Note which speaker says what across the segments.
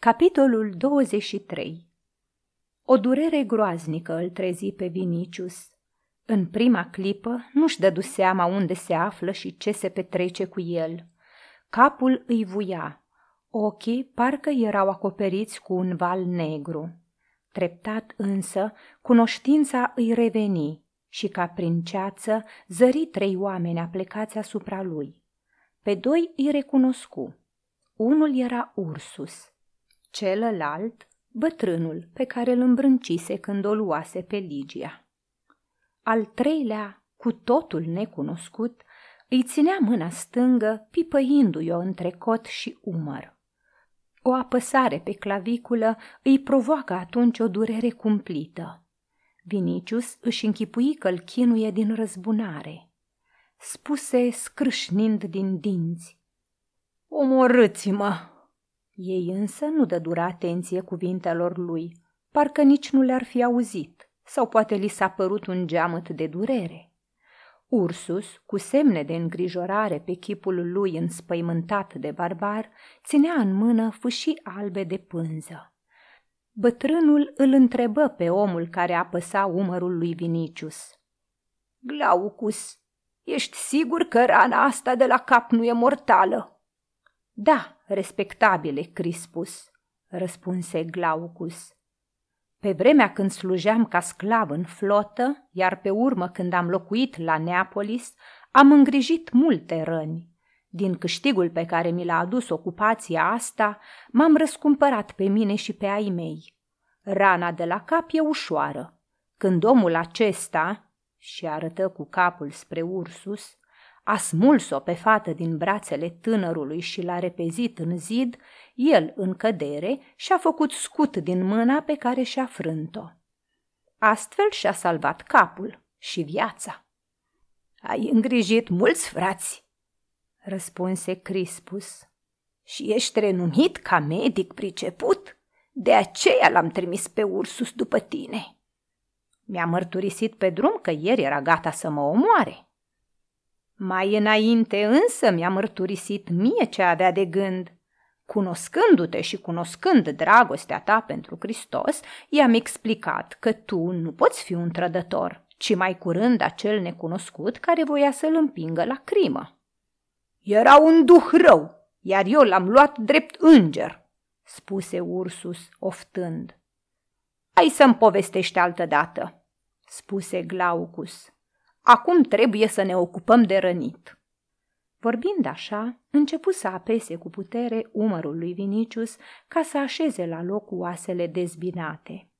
Speaker 1: Capitolul 23 O durere groaznică îl trezi pe Vinicius. În prima clipă nu-și dădu seama unde se află și ce se petrece cu el. Capul îi vuia, ochii parcă erau acoperiți cu un val negru. Treptat însă, cunoștința îi reveni și ca prin ceață zări trei oameni aplecați asupra lui. Pe doi îi recunoscu. Unul era Ursus, celălalt bătrânul pe care îl îmbrâncise când o luase pe Ligia. Al treilea, cu totul necunoscut, îi ținea mâna stângă, pipăindu-i-o între cot și umăr. O apăsare pe claviculă îi provoacă atunci o durere cumplită. Vinicius își închipui că chinuie din răzbunare. Spuse scrâșnind din dinți. Omorâți-mă! Ei însă nu dădură atenție cuvintelor lui, parcă nici nu le-ar fi auzit, sau poate li s-a părut un geamăt de durere. Ursus, cu semne de îngrijorare pe chipul lui înspăimântat de barbar, ținea în mână fâșii albe de pânză. Bătrânul îl întrebă pe omul care apăsa umărul lui Vinicius. Glaucus, ești sigur că rana asta de la cap nu e mortală?" Da, respectabile Crispus, răspunse Glaucus. Pe vremea când slujeam ca sclav în flotă, iar pe urmă când am locuit la Neapolis, am îngrijit multe răni. Din câștigul pe care mi l-a adus ocupația asta, m-am răscumpărat pe mine și pe ai mei. Rana de la cap e ușoară. Când omul acesta, și arătă cu capul spre Ursus, a smuls-o pe fată din brațele tânărului și l-a repezit în zid, el, în cădere, și-a făcut scut din mâna pe care și-a frânt-o. Astfel și-a salvat capul și viața. Ai îngrijit mulți frați, răspunse Crispus, și ești renumit ca medic priceput? De aceea l-am trimis pe Ursus după tine. Mi-a mărturisit pe drum că ieri era gata să mă omoare. Mai înainte însă mi-a mărturisit mie ce avea de gând. Cunoscându-te și cunoscând dragostea ta pentru Hristos, i-am explicat că tu nu poți fi un trădător, ci mai curând acel necunoscut care voia să-l împingă la crimă. Era un duh rău, iar eu l-am luat drept înger, spuse Ursus, oftând. Hai să-mi povestești altă dată, spuse Glaucus. Acum trebuie să ne ocupăm de rănit. Vorbind așa, începu să apese cu putere umărul lui Vinicius ca să așeze la loc oasele dezbinate.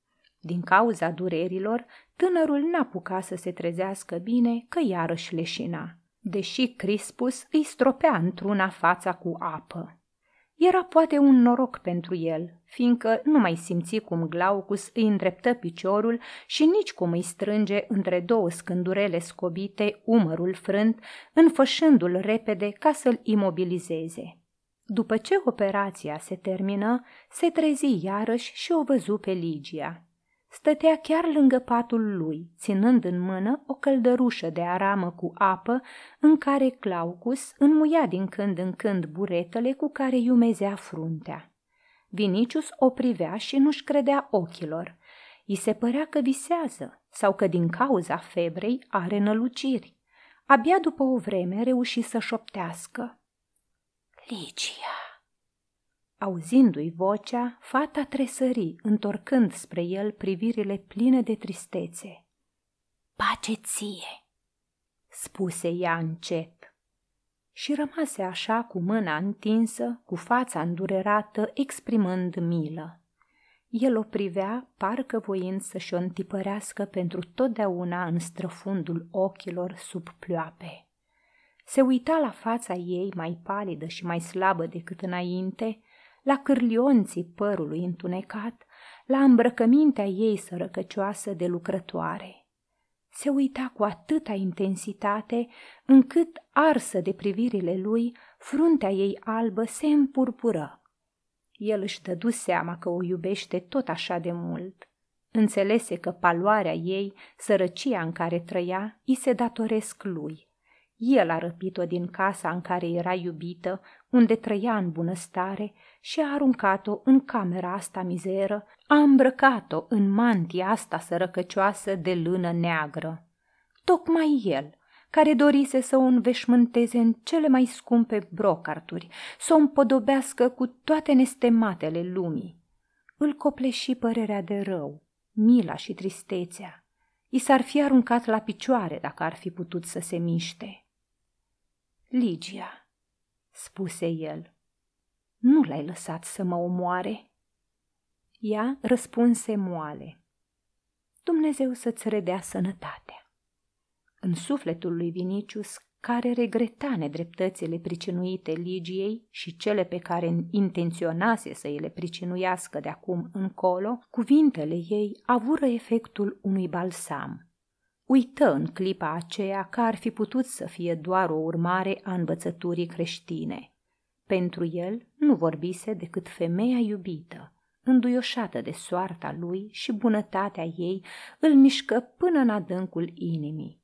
Speaker 1: Din cauza durerilor, tânărul n-apuca să se trezească bine că iarăși leșina, deși Crispus îi stropea într-una fața cu apă. Era poate un noroc pentru el, fiindcă nu mai simți cum Glaucus îi îndreptă piciorul și nici cum îi strânge între două scândurele scobite umărul frânt, înfășându-l repede ca să-l imobilizeze. După ce operația se termină, se trezi iarăși și o văzu pe Ligia. Stătea chiar lângă patul lui, ținând în mână o căldărușă de aramă cu apă, în care Claucus înmuia din când în când buretele cu care iumezea fruntea. Vinicius o privea și nu-și credea ochilor. I se părea că visează sau că din cauza febrei are năluciri. Abia după o vreme reuși să șoptească. Ligia! Auzindu-i vocea, fata tresări, întorcând spre el privirile pline de tristețe. Pace ție, spuse ea încet. Și rămase așa cu mâna întinsă, cu fața îndurerată, exprimând milă. El o privea, parcă voind să-și o întipărească pentru totdeauna în străfundul ochilor sub ploape. Se uita la fața ei mai palidă și mai slabă decât înainte la cârlionții părului întunecat, la îmbrăcămintea ei sărăcăcioasă de lucrătoare. Se uita cu atâta intensitate, încât, arsă de privirile lui, fruntea ei albă se împurpură. El își dădu seama că o iubește tot așa de mult. Înțelese că paloarea ei, sărăcia în care trăia, îi se datoresc lui. El a răpit-o din casa în care era iubită, unde trăia în bunăstare și a aruncat-o în camera asta mizeră, a îmbrăcat-o în mantia asta sărăcăcioasă de lână neagră. Tocmai el, care dorise să o înveșmânteze în cele mai scumpe brocarturi, să o împodobească cu toate nestematele lumii. Îl copleși părerea de rău, mila și tristețea. I s-ar fi aruncat la picioare dacă ar fi putut să se miște. Ligia, spuse el, nu l-ai lăsat să mă omoare? Ea răspunse moale. Dumnezeu să-ți redea sănătatea. În sufletul lui Vinicius, care regreta nedreptățile pricinuite Ligiei și cele pe care intenționase să îi le pricinuiască de acum încolo, cuvintele ei avură efectul unui balsam – Uită în clipa aceea că ar fi putut să fie doar o urmare a învățăturii creștine. Pentru el nu vorbise decât femeia iubită, înduioșată de soarta lui și bunătatea ei îl mișcă până în adâncul inimii.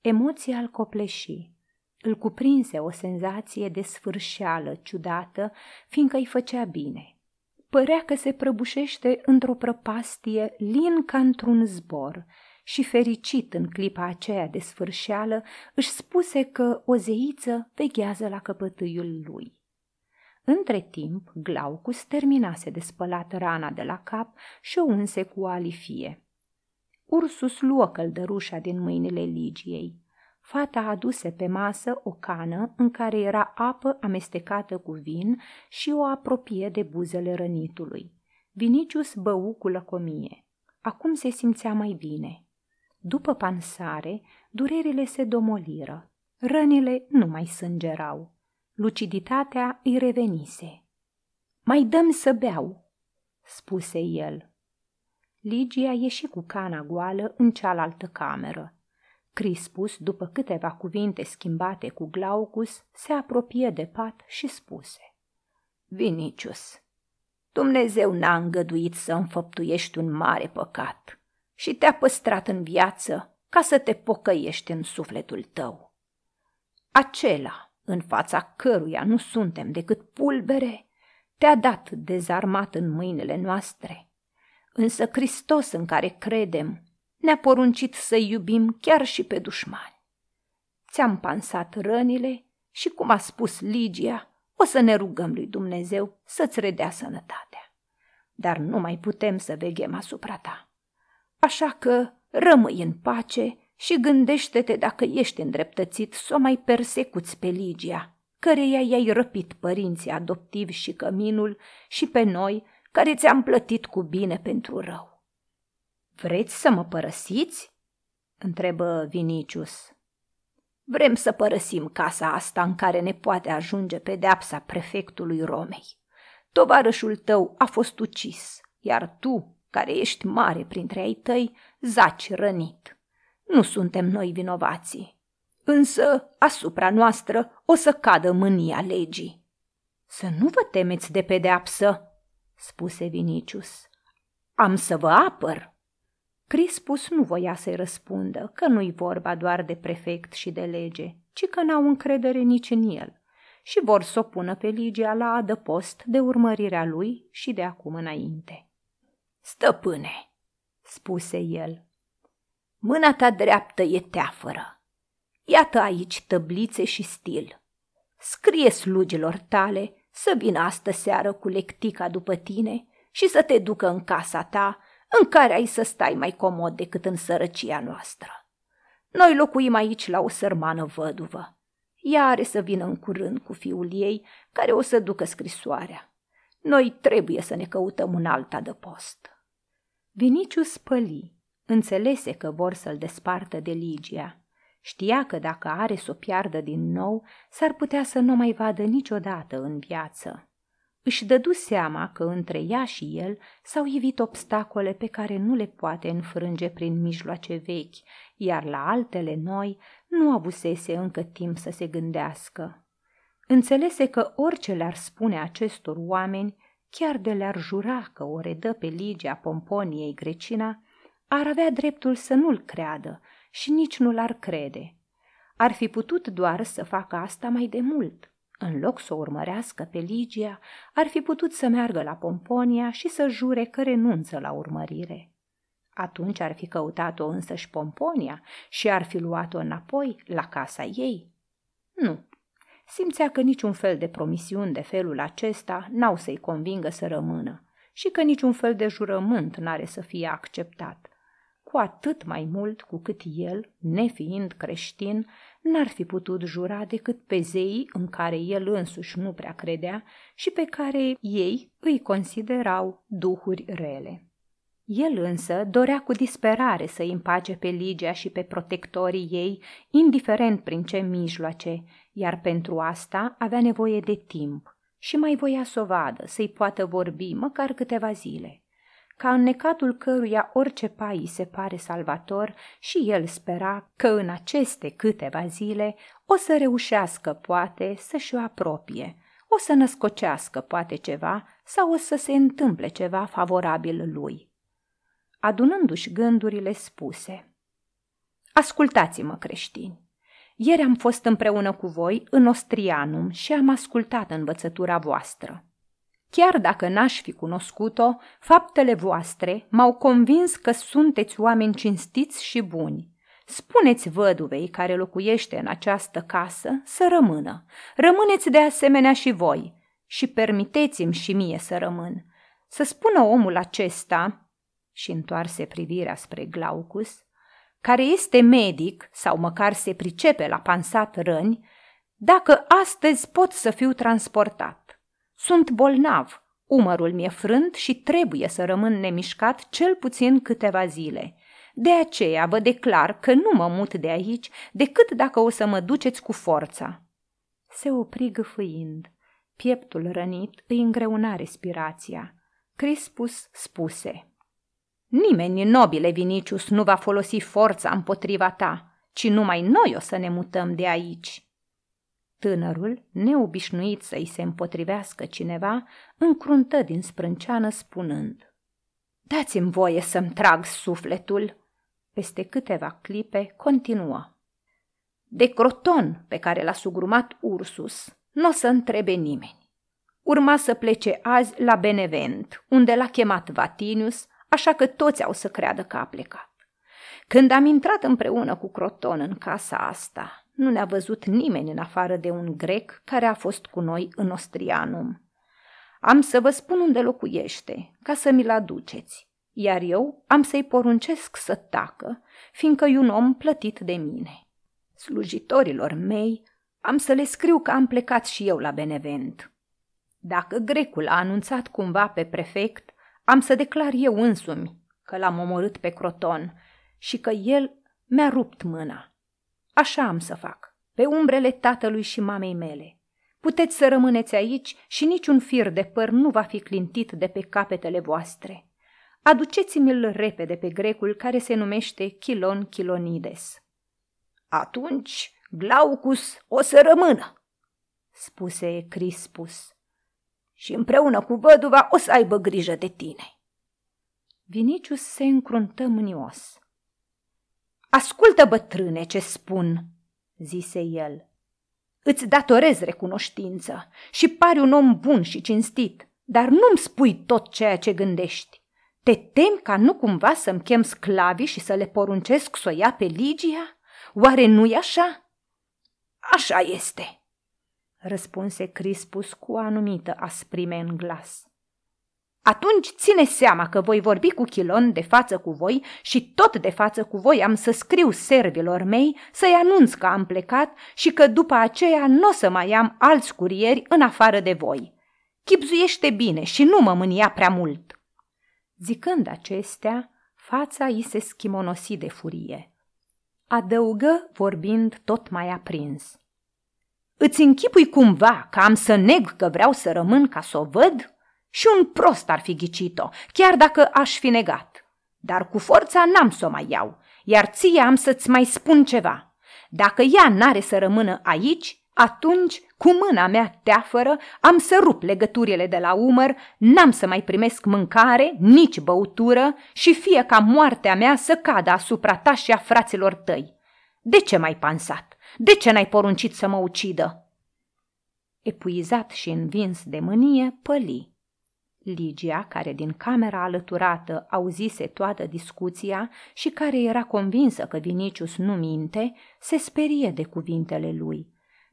Speaker 1: Emoția îl copleși, îl cuprinse o senzație de sfârșeală ciudată, fiindcă îi făcea bine. Părea că se prăbușește într-o prăpastie lin ca într-un zbor și fericit în clipa aceea de sfârșeală, își spuse că o zeiță veghează la căpătâiul lui. Între timp, Glaucus terminase de spălat rana de la cap și o unse cu alifie. Ursus luă căldărușa din mâinile Ligiei. Fata aduse pe masă o cană în care era apă amestecată cu vin și o apropie de buzele rănitului. Vinicius bău cu lăcomie. Acum se simțea mai bine. După pansare, durerile se domoliră. Rănile nu mai sângerau. Luciditatea îi revenise. Mai dăm să beau, spuse el. Ligia ieși cu cana goală în cealaltă cameră. Crispus, după câteva cuvinte schimbate cu Glaucus, se apropie de pat și spuse. Vinicius, Dumnezeu n-a îngăduit să înfăptuiești un mare păcat și te-a păstrat în viață ca să te pocăiești în sufletul tău. Acela, în fața căruia nu suntem decât pulbere, te-a dat dezarmat în mâinile noastre. Însă Hristos în care credem ne-a poruncit să iubim chiar și pe dușmani. Ți-am pansat rănile și, cum a spus Ligia, o să ne rugăm lui Dumnezeu să-ți redea sănătatea. Dar nu mai putem să veghem asupra ta. Așa că rămâi în pace și gândește-te dacă ești îndreptățit să o mai persecuți pe Ligia, căreia i-ai răpit părinții adoptivi și căminul și pe noi, care ți-am plătit cu bine pentru rău. Vreți să mă părăsiți? întrebă Vinicius. Vrem să părăsim casa asta în care ne poate ajunge pedeapsa prefectului Romei. Tovarășul tău a fost ucis, iar tu care ești mare printre ai tăi, zaci rănit. Nu suntem noi vinovații, însă asupra noastră o să cadă mânia legii. Să nu vă temeți de pedeapsă, spuse Vinicius. Am să vă apăr. Crispus nu voia să-i răspundă că nu-i vorba doar de prefect și de lege, ci că n-au încredere nici în el și vor să o pună pe Ligia la adăpost de urmărirea lui și de acum înainte. Stăpâne, spuse el, mâna ta dreaptă e teafără. Iată aici tăblițe și stil. Scrie slugilor tale să vină astă seară cu lectica după tine și să te ducă în casa ta, în care ai să stai mai comod decât în sărăcia noastră. Noi locuim aici la o sărmană văduvă. Ea are să vină în curând cu fiul ei, care o să ducă scrisoarea. Noi trebuie să ne căutăm un alt adăpost. Vinicius spăli, înțelese că vor să-l despartă de Ligia. Știa că dacă are să o piardă din nou, s-ar putea să nu mai vadă niciodată în viață. Își dădu seama că între ea și el s-au ivit obstacole pe care nu le poate înfrânge prin mijloace vechi, iar la altele noi nu avusese încă timp să se gândească. Înțelese că orice le-ar spune acestor oameni, chiar de le-ar jura că o redă pe Ligia Pomponiei Grecina, ar avea dreptul să nu-l creadă și nici nu l-ar crede. ar fi putut doar să facă asta mai de mult. În loc să o urmărească pe Ligia, ar fi putut să meargă la Pomponia și să jure că renunță la urmărire. Atunci ar fi căutat-o însăși Pomponia și ar fi luat-o înapoi la casa ei. Nu, simțea că niciun fel de promisiuni de felul acesta n-au să-i convingă să rămână și că niciun fel de jurământ n-are să fie acceptat. Cu atât mai mult cu cât el, nefiind creștin, n-ar fi putut jura decât pe zeii în care el însuși nu prea credea și pe care ei îi considerau duhuri rele. El însă dorea cu disperare să îi împace pe Ligia și pe protectorii ei, indiferent prin ce mijloace, iar pentru asta avea nevoie de timp și mai voia să o vadă, să-i poată vorbi măcar câteva zile. Ca în necatul căruia orice pai se pare salvator și el spera că în aceste câteva zile o să reușească poate să-și o apropie, o să născocească poate ceva sau o să se întâmple ceva favorabil lui adunându-și gândurile spuse. Ascultați-mă, creștini! Ieri am fost împreună cu voi în Ostrianum și am ascultat învățătura voastră. Chiar dacă n-aș fi cunoscut-o, faptele voastre m-au convins că sunteți oameni cinstiți și buni. Spuneți văduvei care locuiește în această casă să rămână. Rămâneți de asemenea și voi și permiteți-mi și mie să rămân. Să spună omul acesta, și întoarse privirea spre Glaucus, care este medic sau măcar se pricepe la pansat răni, dacă astăzi pot să fiu transportat. Sunt bolnav, umărul mi-e frânt și trebuie să rămân nemișcat cel puțin câteva zile. De aceea vă declar că nu mă mut de aici decât dacă o să mă duceți cu forța. Se opri gâfâind. Pieptul rănit îi îngreuna respirația. Crispus spuse – Nimeni, nobile Vinicius, nu va folosi forța împotriva ta, ci numai noi o să ne mutăm de aici. Tânărul, neobișnuit să-i se împotrivească cineva, încruntă din sprânceană spunând Dați-mi voie să-mi trag sufletul. Peste câteva clipe continuă. De croton pe care l-a sugrumat Ursus, nu o să întrebe nimeni. Urma să plece azi la Benevent, unde l-a chemat Vatinius așa că toți au să creadă că a plecat. Când am intrat împreună cu Croton în casa asta, nu ne-a văzut nimeni în afară de un grec care a fost cu noi în Ostrianum. Am să vă spun unde locuiește, ca să mi-l aduceți, iar eu am să-i poruncesc să tacă, fiindcă e un om plătit de mine. Slujitorilor mei am să le scriu că am plecat și eu la Benevent. Dacă grecul a anunțat cumva pe prefect, am să declar eu însumi că l-am omorât pe Croton și că el mi-a rupt mâna. Așa am să fac, pe umbrele tatălui și mamei mele. Puteți să rămâneți aici și niciun fir de păr nu va fi clintit de pe capetele voastre. Aduceți-mi-l repede pe grecul care se numește Chilon Chilonides. Atunci Glaucus o să rămână, spuse Crispus și împreună cu văduva o să aibă grijă de tine. Vinicius se încruntă mânios. Ascultă, bătrâne, ce spun, zise el. Îți datorez recunoștință și pari un om bun și cinstit, dar nu-mi spui tot ceea ce gândești. Te temi ca nu cumva să-mi chem sclavii și să le poruncesc să o ia pe Ligia? Oare nu-i așa? Așa este, răspunse Crispus cu o anumită asprime în glas. Atunci ține seama că voi vorbi cu Chilon de față cu voi și tot de față cu voi am să scriu servilor mei să-i anunț că am plecat și că după aceea nu o să mai am alți curieri în afară de voi. Chipzuiește bine și nu mă mânia prea mult. Zicând acestea, fața i se schimonosi de furie. Adăugă vorbind tot mai aprins. Îți închipui cumva că am să neg că vreau să rămân ca să o văd? Și un prost ar fi ghicit-o, chiar dacă aș fi negat. Dar cu forța n-am să o mai iau, iar ție am să-ți mai spun ceva. Dacă ea n-are să rămână aici, atunci, cu mâna mea teafără, am să rup legăturile de la umăr, n-am să mai primesc mâncare, nici băutură și fie ca moartea mea să cadă asupra ta și a fraților tăi. De ce mai pansat? De ce n-ai poruncit să mă ucidă?" Epuizat și învins de mânie, păli. Ligia, care din camera alăturată auzise toată discuția și care era convinsă că Vinicius nu minte, se sperie de cuvintele lui.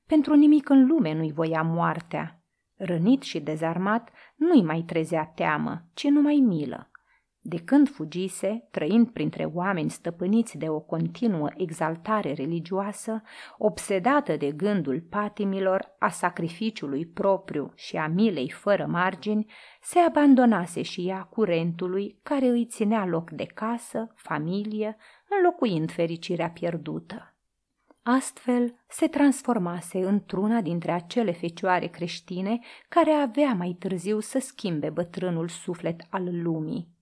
Speaker 1: Pentru nimic în lume nu-i voia moartea. Rănit și dezarmat, nu-i mai trezea teamă, ci numai milă. De când fugise, trăind printre oameni stăpâniți de o continuă exaltare religioasă, obsedată de gândul patimilor, a sacrificiului propriu și a milei fără margini, se abandonase și ea curentului care îi ținea loc de casă, familie, înlocuind fericirea pierdută. Astfel se transformase într-una dintre acele fecioare creștine care avea mai târziu să schimbe bătrânul suflet al lumii.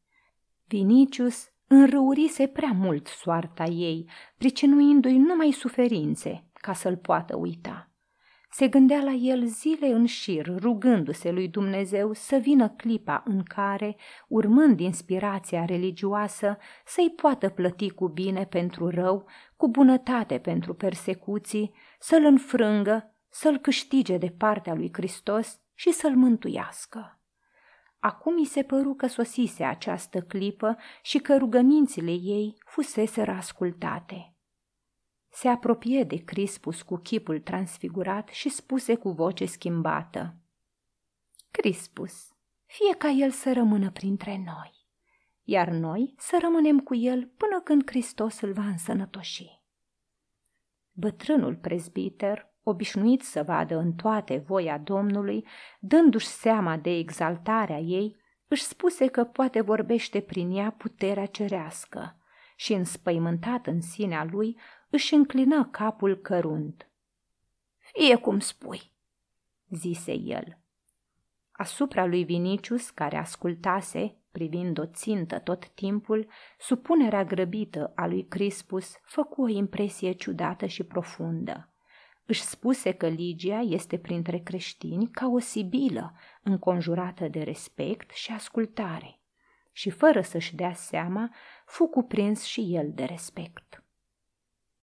Speaker 1: Vinicius înrăurise prea mult soarta ei, pricinuindu-i numai suferințe ca să-l poată uita. Se gândea la el zile în șir, rugându-se lui Dumnezeu să vină clipa în care, urmând inspirația religioasă, să-i poată plăti cu bine pentru rău, cu bunătate pentru persecuții, să-l înfrângă, să-l câștige de partea lui Hristos și să-l mântuiască. Acum i se păru că sosise această clipă și că rugămințile ei fusese ascultate. Se apropie de Crispus cu chipul transfigurat și spuse cu voce schimbată. Crispus, fie ca el să rămână printre noi, iar noi să rămânem cu el până când Hristos îl va însănătoși. Bătrânul prezbiter obișnuit să vadă în toate voia Domnului, dându-și seama de exaltarea ei, își spuse că poate vorbește prin ea puterea cerească și, înspăimântat în sinea lui, își înclină capul cărunt. Fie cum spui, zise el. Asupra lui Vinicius, care ascultase, privind o țintă tot timpul, supunerea grăbită a lui Crispus făcu o impresie ciudată și profundă. Își spuse că Ligia este printre creștini ca o sibilă, înconjurată de respect și ascultare. Și fără să-și dea seama, fu cuprins și el de respect.